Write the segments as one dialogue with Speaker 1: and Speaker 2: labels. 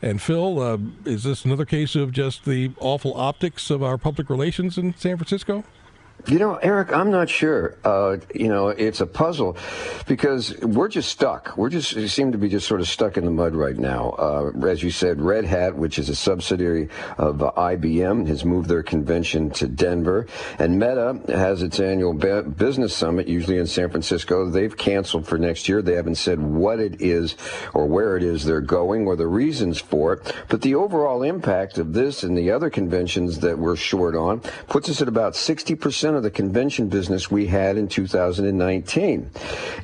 Speaker 1: And Phil, uh, is this another case of just the awful optics of our public relations in San Francisco?
Speaker 2: You know, Eric, I'm not sure. Uh, you know, it's a puzzle because we're just stuck. We're just we seem to be just sort of stuck in the mud right now. Uh, as you said, Red Hat, which is a subsidiary of uh, IBM, has moved their convention to Denver, and Meta has its annual business summit, usually in San Francisco. They've canceled for next year. They haven't said what it is or where it is they're going or the reasons for it. But the overall impact of this and the other conventions that we're short on puts us at about 60 percent of the convention business we had in 2019.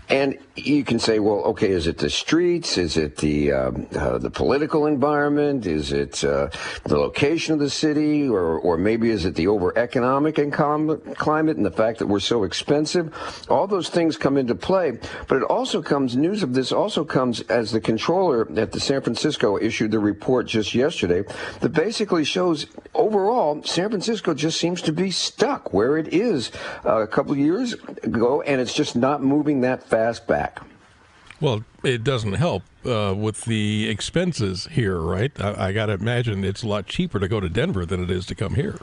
Speaker 2: And you can say, well, okay, is it the streets? Is it the um, uh, the political environment? Is it uh, the location of the city, or or maybe is it the over economic and com- climate and the fact that we're so expensive? All those things come into play, but it also comes news of this also comes as the controller at the San Francisco issued the report just yesterday that basically shows overall San Francisco just seems to be stuck where it is uh, a couple years ago, and it's just not moving that fast back.
Speaker 1: Well, it doesn't help uh, with the expenses here, right? I, I got to imagine it's a lot cheaper to go to Denver than it is to come here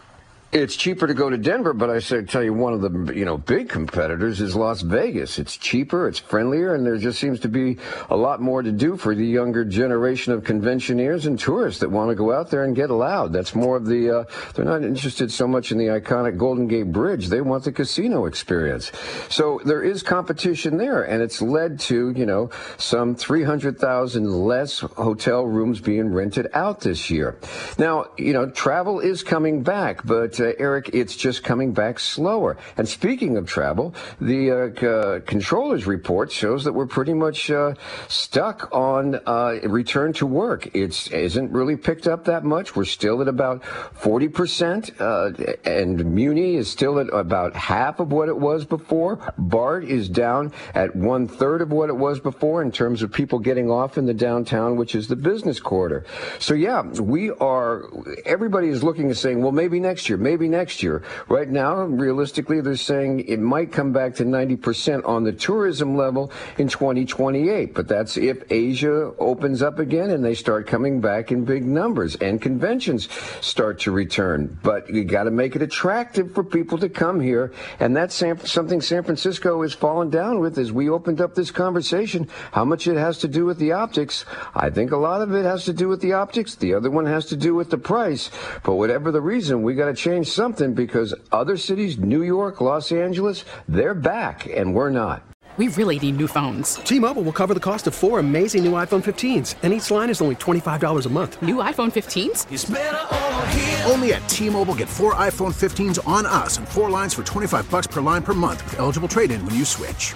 Speaker 2: it's cheaper to go to Denver, but I say tell you one of the you know big competitors is Las Vegas. It's cheaper, it's friendlier, and there just seems to be a lot more to do for the younger generation of conventioneers and tourists that want to go out there and get loud. That's more of the uh, they're not interested so much in the iconic Golden Gate Bridge. They want the casino experience. So there is competition there, and it's led to you know some 300,000 less hotel rooms being rented out this year. Now you know travel is coming back, but uh, Eric, it's just coming back slower. And speaking of travel, the uh, uh, controller's report shows that we're pretty much uh, stuck on uh, return to work. It isn't really picked up that much. We're still at about 40%, uh, and Muni is still at about half of what it was before. BART is down at one third of what it was before in terms of people getting off in the downtown, which is the business quarter. So yeah, we are, everybody is looking and saying, well, maybe next year, maybe maybe next year. Right now, realistically, they're saying it might come back to 90% on the tourism level in 2028. But that's if Asia opens up again and they start coming back in big numbers and conventions start to return. But you got to make it attractive for people to come here. And that's something San Francisco has fallen down with as we opened up this conversation. How much it has to do with the optics. I think a lot of it has to do with the optics. The other one has to do with the price. But whatever the reason, we got to change change something because other cities, New York, Los Angeles, they're back and we're not.
Speaker 3: We really need new phones.
Speaker 4: T-Mobile will cover the cost of four amazing new iPhone 15s, and each line is only $25 a month.
Speaker 3: New iPhone 15s?
Speaker 5: Only at T-Mobile get four iPhone 15s on us and four lines for 25 bucks per line per month with eligible trade-in when you switch.